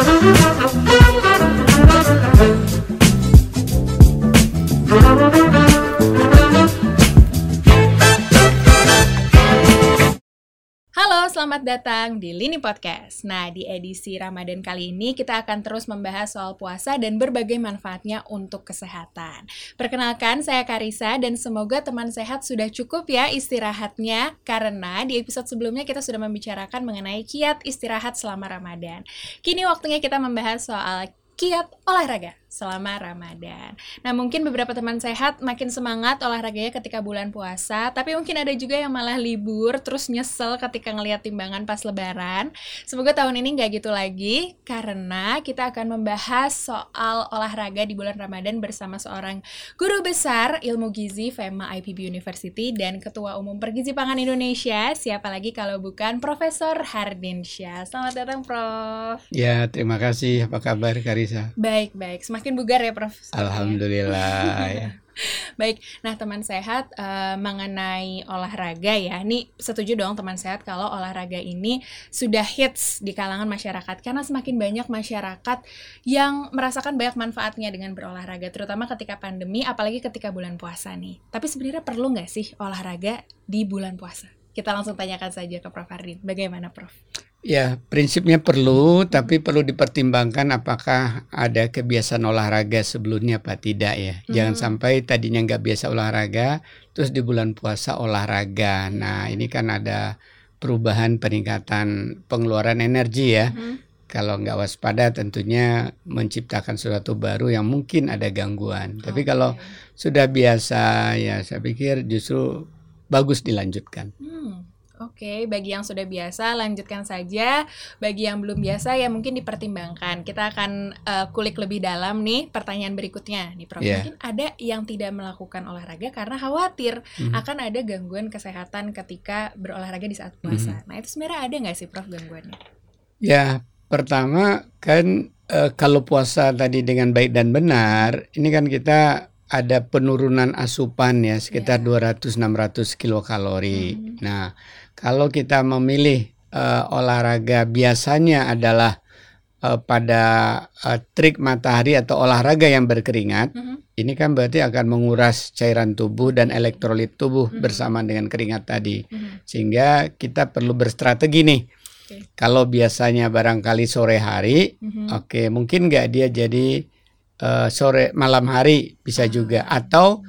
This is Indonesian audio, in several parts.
Thank. Selamat datang di Lini Podcast. Nah, di edisi Ramadan kali ini kita akan terus membahas soal puasa dan berbagai manfaatnya untuk kesehatan. Perkenalkan, saya Karisa dan semoga teman sehat sudah cukup ya istirahatnya karena di episode sebelumnya kita sudah membicarakan mengenai kiat istirahat selama Ramadan. Kini waktunya kita membahas soal kiat olahraga selama Ramadan. Nah, mungkin beberapa teman sehat makin semangat olahraganya ketika bulan puasa, tapi mungkin ada juga yang malah libur terus nyesel ketika ngelihat timbangan pas lebaran. Semoga tahun ini nggak gitu lagi karena kita akan membahas soal olahraga di bulan Ramadan bersama seorang guru besar ilmu gizi FEMA IPB University dan Ketua Umum Pergizi Pangan Indonesia. Siapa lagi kalau bukan Profesor Hardinsyah. Selamat datang, Prof. Ya, terima kasih. Apa kabar, Karisa? Baik, baik. Semakin bugar ya, Prof. Alhamdulillah ya. Baik, nah teman sehat uh, mengenai olahraga ya, ini setuju dong teman sehat kalau olahraga ini sudah hits di kalangan masyarakat karena semakin banyak masyarakat yang merasakan banyak manfaatnya dengan berolahraga, terutama ketika pandemi, apalagi ketika bulan puasa nih. Tapi sebenarnya perlu nggak sih olahraga di bulan puasa? Kita langsung tanyakan saja ke Prof. Hardin, bagaimana Prof? Ya, prinsipnya perlu, tapi perlu dipertimbangkan apakah ada kebiasaan olahraga sebelumnya apa tidak ya. Hmm. Jangan sampai tadinya nggak biasa olahraga, terus di bulan puasa olahraga. Nah, ini kan ada perubahan peningkatan pengeluaran energi ya. Hmm. Kalau nggak waspada tentunya menciptakan sesuatu baru yang mungkin ada gangguan. Okay. Tapi kalau sudah biasa ya saya pikir justru bagus dilanjutkan. Hmm. Oke, bagi yang sudah biasa lanjutkan saja. Bagi yang belum biasa ya mungkin dipertimbangkan. Kita akan uh, kulik lebih dalam nih pertanyaan berikutnya nih Prof. Yeah. Mungkin ada yang tidak melakukan olahraga karena khawatir mm -hmm. akan ada gangguan kesehatan ketika berolahraga di saat puasa. Mm -hmm. Nah, itu sebenarnya ada nggak sih Prof gangguannya? Ya, pertama kan uh, kalau puasa tadi dengan baik dan benar, ini kan kita ada penurunan asupan ya sekitar yeah. 200-600 kilokalori. Hmm. Nah, kalau kita memilih uh, olahraga biasanya adalah uh, pada uh, trik matahari atau olahraga yang berkeringat, hmm. ini kan berarti akan menguras cairan tubuh dan elektrolit tubuh hmm. bersama dengan keringat tadi. Hmm. Sehingga kita perlu berstrategi nih. Okay. Kalau biasanya barangkali sore hari, hmm. oke okay, mungkin nggak dia jadi uh, sore malam hari bisa ah. juga atau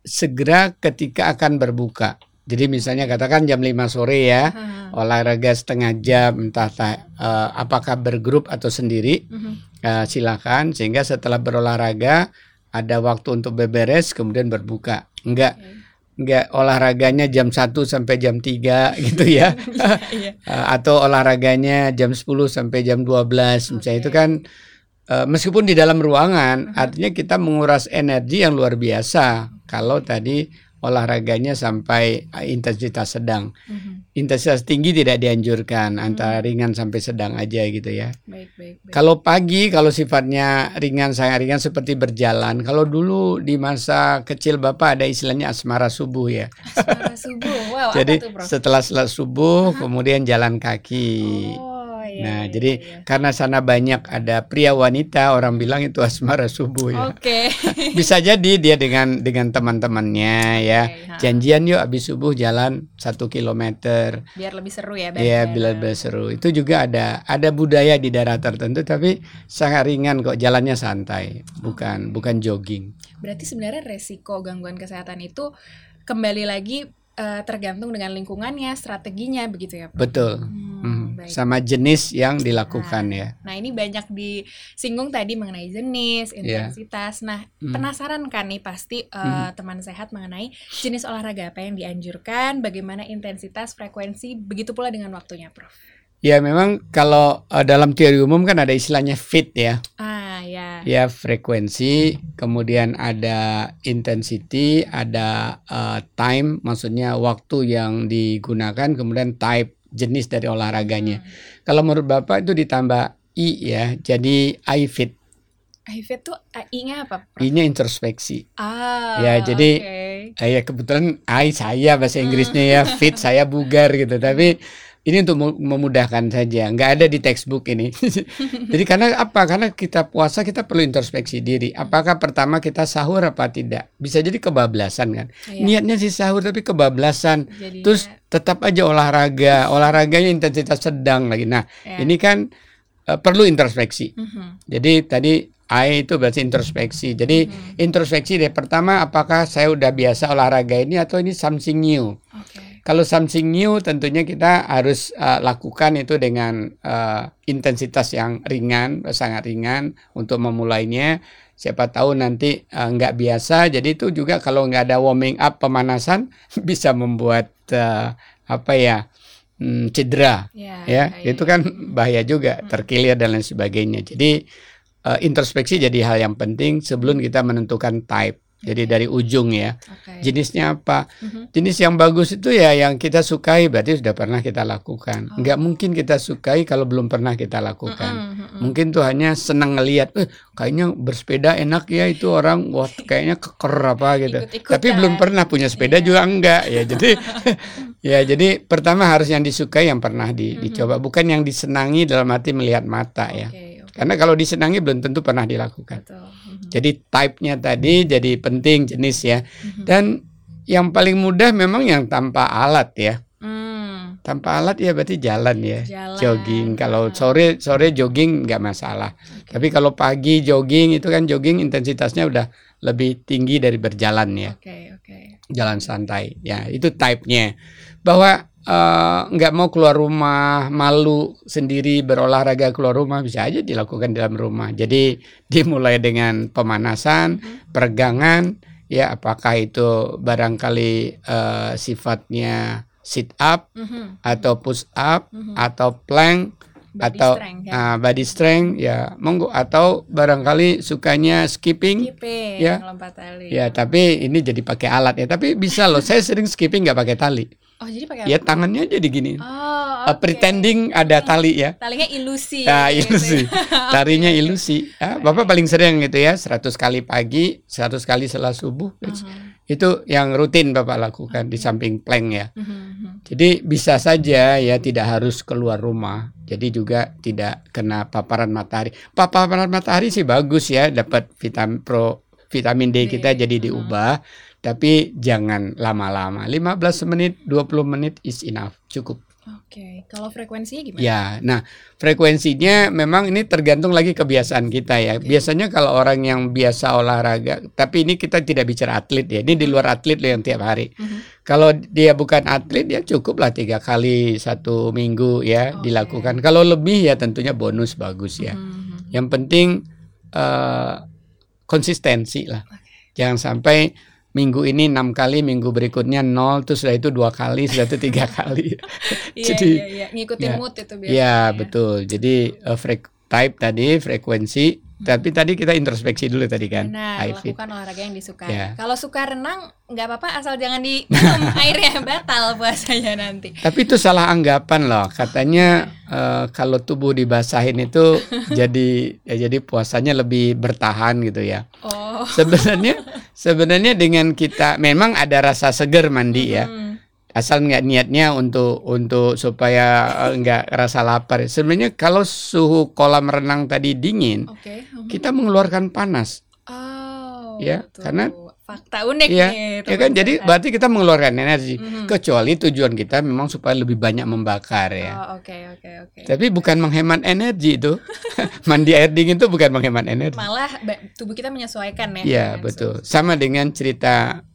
segera ketika akan berbuka. Jadi misalnya katakan jam 5 sore ya, uh-huh. olahraga setengah jam entah uh, apakah bergrup atau sendiri. Uh-huh. Uh, silakan sehingga setelah berolahraga ada waktu untuk beberes kemudian berbuka. Enggak okay. enggak olahraganya jam 1 sampai jam 3 gitu ya. uh, atau olahraganya jam 10 sampai jam 12 okay. misalnya itu kan uh, meskipun di dalam ruangan, artinya kita menguras energi yang luar biasa. Kalau tadi olahraganya sampai eh, intensitas sedang. Uh-huh. Intensitas tinggi tidak dianjurkan, uh-huh. antara ringan sampai sedang aja gitu ya. Baik, baik, baik. Kalau pagi, kalau sifatnya ringan, sangat ringan seperti berjalan. Kalau dulu di masa kecil Bapak ada istilahnya asmara subuh ya. Asmara subuh, wow. Jadi setelah setelah subuh, uh-huh. kemudian jalan kaki. Oh iya, nah, iya, jadi iya. karena sana banyak ada pria wanita, orang bilang itu asmara subuh ya. Oke. Okay. Bisa jadi dia dengan dengan teman-temannya ya. Okay, Janjian yuk habis subuh jalan satu kilometer. Biar lebih seru ya. Iya, biar lebih seru. Itu juga ada ada budaya di daerah tertentu, tapi sangat ringan kok jalannya santai, bukan oh. bukan jogging. Berarti sebenarnya resiko gangguan kesehatan itu kembali lagi uh, tergantung dengan lingkungannya, strateginya begitu ya. Pak? Betul. Hmm, hmm. Sama jenis yang dilakukan nah, ya. Nah ini banyak disinggung tadi mengenai jenis, iya. intensitas. Yeah. Nah hmm. penasaran kan nih pasti uh, hmm. teman sehat mengenai jenis olahraga apa yang dianjurkan, bagaimana intensitas, frekuensi, begitu pula dengan waktunya, Prof. Ya memang kalau uh, dalam teori umum kan ada istilahnya fit ya. Ah ya. Ya frekuensi, kemudian ada intensity, ada uh, time, maksudnya waktu yang digunakan, kemudian type jenis dari olahraganya. Hmm. Kalau menurut bapak itu ditambah i ya, jadi I fit. I-fit tuh I-nya apa? I-nya introspeksi. Ah. Ya, jadi okay. ya kebetulan I saya bahasa Inggrisnya ya fit saya bugar gitu. Tapi ini untuk memudahkan saja, nggak ada di textbook ini. Jadi karena apa? Karena kita puasa kita perlu introspeksi diri. Apakah pertama kita sahur apa tidak? Bisa jadi kebablasan kan. Iya. Niatnya sih sahur tapi kebablasan. Jadinya... Terus tetap aja olahraga, olahraganya intensitas sedang lagi. Nah, ya. ini kan uh, perlu introspeksi. Uh mhm. -huh. Jadi tadi I itu berarti introspeksi. Jadi uh-huh. introspeksi deh pertama apakah saya udah biasa olahraga ini atau ini something new. Okay. Kalau something new tentunya kita harus uh, lakukan itu dengan uh, intensitas yang ringan, sangat ringan untuk memulainya. Siapa tahu nanti uh, nggak biasa, jadi itu juga kalau nggak ada warming up pemanasan bisa membuat uh, apa ya hmm, cedera, ya, ya itu kan bahaya juga, hmm. terkilir dan lain sebagainya. Jadi uh, introspeksi jadi hal yang penting sebelum kita menentukan type. Jadi dari ujung ya. Okay. Jenisnya apa? Uh-huh. Jenis yang bagus itu ya yang kita sukai berarti sudah pernah kita lakukan. Oh. Enggak mungkin kita sukai kalau belum pernah kita lakukan. Uh-uh. Mungkin tuh hanya senang ngelihat, eh kayaknya bersepeda enak ya itu orang wah kayaknya keker apa gitu. Tapi belum pernah punya sepeda yeah. juga enggak ya. Jadi ya jadi pertama harus yang disukai yang pernah di, uh-huh. dicoba bukan yang disenangi dalam arti melihat mata okay. ya. Karena kalau disenangi belum tentu pernah dilakukan. Betul. Mm-hmm. Jadi type-nya tadi jadi penting jenis ya. Mm-hmm. Dan yang paling mudah memang yang tanpa alat ya. Mm. Tanpa alat ya berarti jalan ya, jalan. jogging. Kalau sore sore jogging nggak masalah. Okay. Tapi kalau pagi jogging itu kan jogging intensitasnya udah lebih tinggi dari berjalan ya. Okay, okay. Jalan santai ya itu type-nya. Bahwa nggak uh, mau keluar rumah, malu sendiri berolahraga keluar rumah bisa aja dilakukan dalam rumah. Jadi dimulai dengan pemanasan, hmm. peregangan, ya apakah itu barangkali uh, sifatnya sit up hmm. atau push up hmm. atau plank body atau strength, ya. uh, body strength ya monggo atau barangkali sukanya skipping, skipping ya ya tapi ini jadi pakai alat ya tapi bisa loh saya sering skipping nggak pakai tali Oh jadi pakai Ya tangannya jadi gini. Oh, okay. uh, pretending ada tali ya. Talinya ilusi. Nah, ilusi. Gitu. Tarinya ilusi. Ya, Bapak paling sering gitu ya, 100 kali pagi, 100 kali setelah subuh. Uh -huh. Itu yang rutin Bapak lakukan -huh. di samping plank ya. Uh -huh. Jadi bisa saja ya tidak harus keluar rumah. Jadi juga tidak kena paparan matahari. Paparan matahari sih bagus ya, dapat vitamin pro vitamin D kita jadi diubah. Uh -huh tapi jangan lama-lama. 15 menit, 20 menit is enough, cukup. Oke, okay. kalau frekuensinya gimana? Ya, nah frekuensinya memang ini tergantung lagi kebiasaan kita ya. Okay. Biasanya kalau orang yang biasa olahraga, tapi ini kita tidak bicara atlet ya. Ini di luar atlet loh yang tiap hari. Mhm. -huh. Kalau dia bukan atlet ya cukup lah tiga kali satu minggu ya okay. dilakukan. Kalau lebih ya tentunya bonus bagus ya. -huh. Mhm. Yang penting uh, konsistensi lah. Okay. Jangan sampai minggu ini enam kali, minggu berikutnya nol, terus sudah itu dua kali, sudah itu tiga kali. Iya, Jadi iya, iya. ngikutin ya, mood itu biasanya. Iya ya. betul. Jadi uh, type tadi frekuensi tapi tadi kita introspeksi dulu tadi kan. Nah, lakukan olahraga yang disukai. Yeah. Kalau suka renang nggak apa-apa asal jangan di airnya batal puasanya nanti. Tapi itu salah anggapan loh. Katanya uh, kalau tubuh dibasahin itu jadi ya jadi puasanya lebih bertahan gitu ya. Oh. Sebenarnya sebenarnya dengan kita memang ada rasa seger mandi ya. Hmm asal nggak niatnya untuk untuk supaya eh, nggak rasa lapar. Sebenarnya kalau suhu kolam renang tadi dingin, okay. uh -huh. kita mengeluarkan panas. Oh, ya, betul. karena fakta unik ya, nih. Ya kan, jadi berarti kita mengeluarkan energi. -huh. Kecuali tujuan kita memang supaya lebih banyak membakar ya. Oh, oke okay, oke okay, oke. Okay. Tapi bukan menghemat energi itu. Mandi air dingin itu bukan menghemat energi. Malah tubuh kita menyesuaikan ya. Iya, betul. Suhu. Sama dengan cerita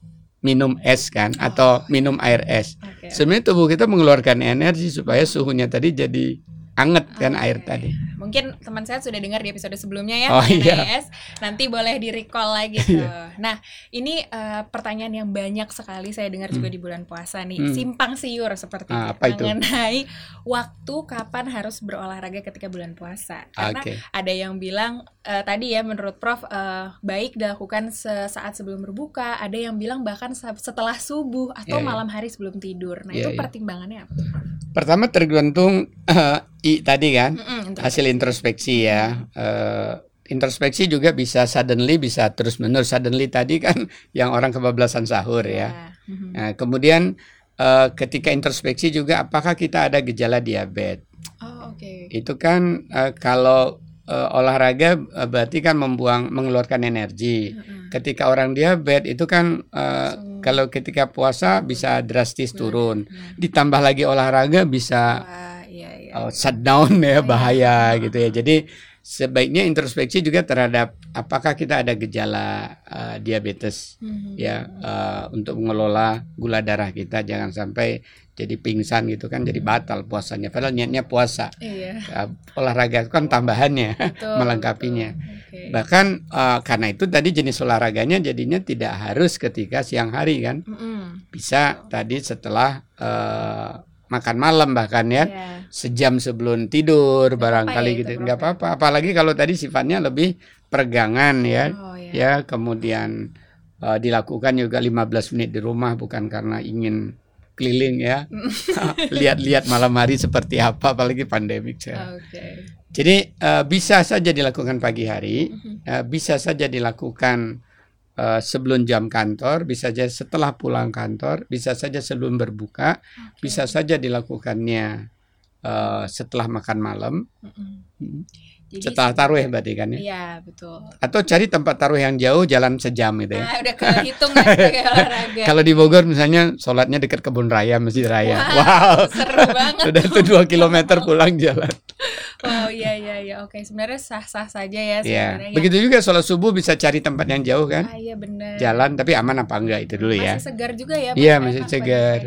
minum es kan oh. atau minum air es. Okay. Sebenarnya tubuh kita mengeluarkan energi supaya suhunya tadi jadi anget kan okay. air tadi. Mungkin teman saya sudah dengar di episode sebelumnya ya oh, iya. Nanti boleh di recall lagi tuh. Iya. nah, ini uh, pertanyaan yang banyak sekali saya dengar hmm. juga di bulan puasa nih. Hmm. Simpang siur seperti ah, apa itu? mengenai waktu kapan harus berolahraga ketika bulan puasa. Karena okay. ada yang bilang uh, tadi ya menurut Prof uh, baik dilakukan sesaat sebelum berbuka, ada yang bilang bahkan setelah subuh atau yeah, iya. malam hari sebelum tidur. Nah, yeah, itu yeah. pertimbangannya apa? Pertama tergantung uh, I tadi kan mm -mm, hasil introspeksi ya. Uh, introspeksi juga bisa suddenly bisa terus menerus. Suddenly tadi kan yang orang kebablasan sahur yeah. ya. Mm -hmm. Nah, kemudian uh, ketika introspeksi juga apakah kita ada gejala diabetes. Oh, oke. Okay. Itu kan uh, kalau uh, olahraga uh, berarti kan membuang mengeluarkan energi. -huh. Ketika orang diabetes itu kan uh, so, kalau ketika puasa bisa drastis turun. Ditambah lagi olahraga bisa iya. Uh, shutdown ya bahaya iya. gitu ya. Jadi sebaiknya introspeksi juga terhadap apakah kita ada gejala uh, diabetes mm-hmm. ya uh, untuk mengelola gula darah kita jangan sampai jadi pingsan gitu kan jadi batal puasanya padahal niatnya puasa iya. uh, olahraga itu kan tambahannya betul, melengkapinya betul. Okay. bahkan uh, karena itu tadi jenis olahraganya jadinya tidak harus ketika siang hari kan mm-hmm. bisa tadi setelah uh, makan malam bahkan ya yeah. sejam sebelum tidur gak barangkali ya gitu nggak apa-apa apalagi kalau tadi sifatnya lebih peregangan ya oh, yeah. ya kemudian uh, dilakukan juga 15 menit di rumah bukan karena ingin keliling ya lihat-lihat malam hari seperti apa apalagi pandemik ya. Okay. Jadi uh, bisa saja dilakukan pagi hari, uh, bisa saja dilakukan uh, sebelum jam kantor, bisa saja setelah pulang kantor, bisa saja sebelum berbuka, okay. bisa saja dilakukannya uh, setelah makan malam. Mm -hmm. Jadi, setelah taruh ya berarti kan ya? Iya betul. Atau cari tempat taruh yang jauh jalan sejam gitu ya. Nah, udah kehitung ya olahraga. Kalau di Bogor misalnya sholatnya dekat kebun raya masjid raya. Wow, wow. seru banget. Sudah tuh dua kilometer pulang jalan. Wow iya iya iya oke sebenarnya sah sah saja ya iya. sebenarnya. Ya. Begitu juga sholat subuh bisa cari tempat yang jauh kan? Ah, iya benar. Jalan tapi aman apa enggak itu dulu masih ya. Masih segar juga ya. Iya masih segar.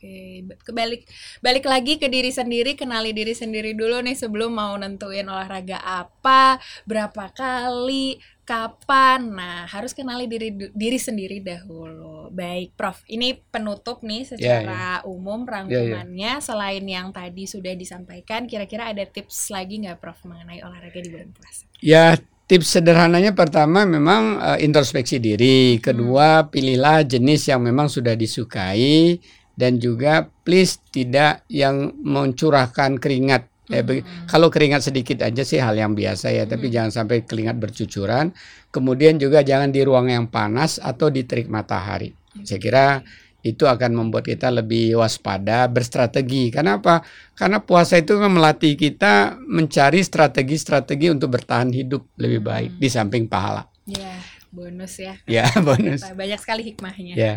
Oke, kebalik balik lagi ke diri sendiri, kenali diri sendiri dulu nih sebelum mau nentuin olahraga apa, berapa kali, kapan. Nah, harus kenali diri diri sendiri dahulu. Baik, Prof. Ini penutup nih ya, secara yeah, yeah. umum rangkumannya. Yeah, yeah. Selain yang tadi sudah disampaikan, kira-kira ada tips lagi nggak, Prof, mengenai olahraga di bulan puasa? Ya, tips sederhananya pertama memang uh, introspeksi diri, kedua hmm. pilihlah jenis yang memang sudah disukai dan juga please tidak yang mencurahkan keringat Eh, hmm. kalau keringat sedikit aja sih hal yang biasa ya, hmm. tapi jangan sampai keringat bercucuran. Kemudian juga jangan di ruang yang panas atau di terik matahari. Hmm. Saya kira itu akan membuat kita lebih waspada, berstrategi. Karena apa? Karena puasa itu melatih kita mencari strategi-strategi untuk bertahan hidup lebih baik hmm. di samping pahala. Yeah bonus ya. Ya, bonus. Banyak sekali hikmahnya. Ya.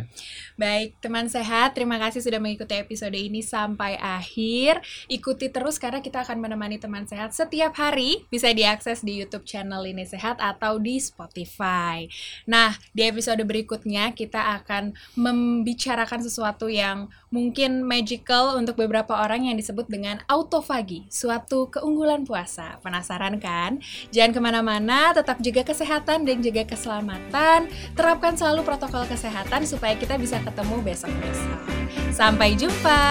Baik, teman sehat, terima kasih sudah mengikuti episode ini sampai akhir. Ikuti terus karena kita akan menemani teman sehat setiap hari. Bisa diakses di YouTube channel ini sehat atau di Spotify. Nah, di episode berikutnya kita akan membicarakan sesuatu yang mungkin magical untuk beberapa orang yang disebut dengan autofagi, suatu keunggulan puasa. Penasaran kan? Jangan ke mana-mana, tetap jaga kesehatan dan jaga keselamatan keselamatan, terapkan selalu protokol kesehatan supaya kita bisa ketemu besok-besok. Sampai jumpa.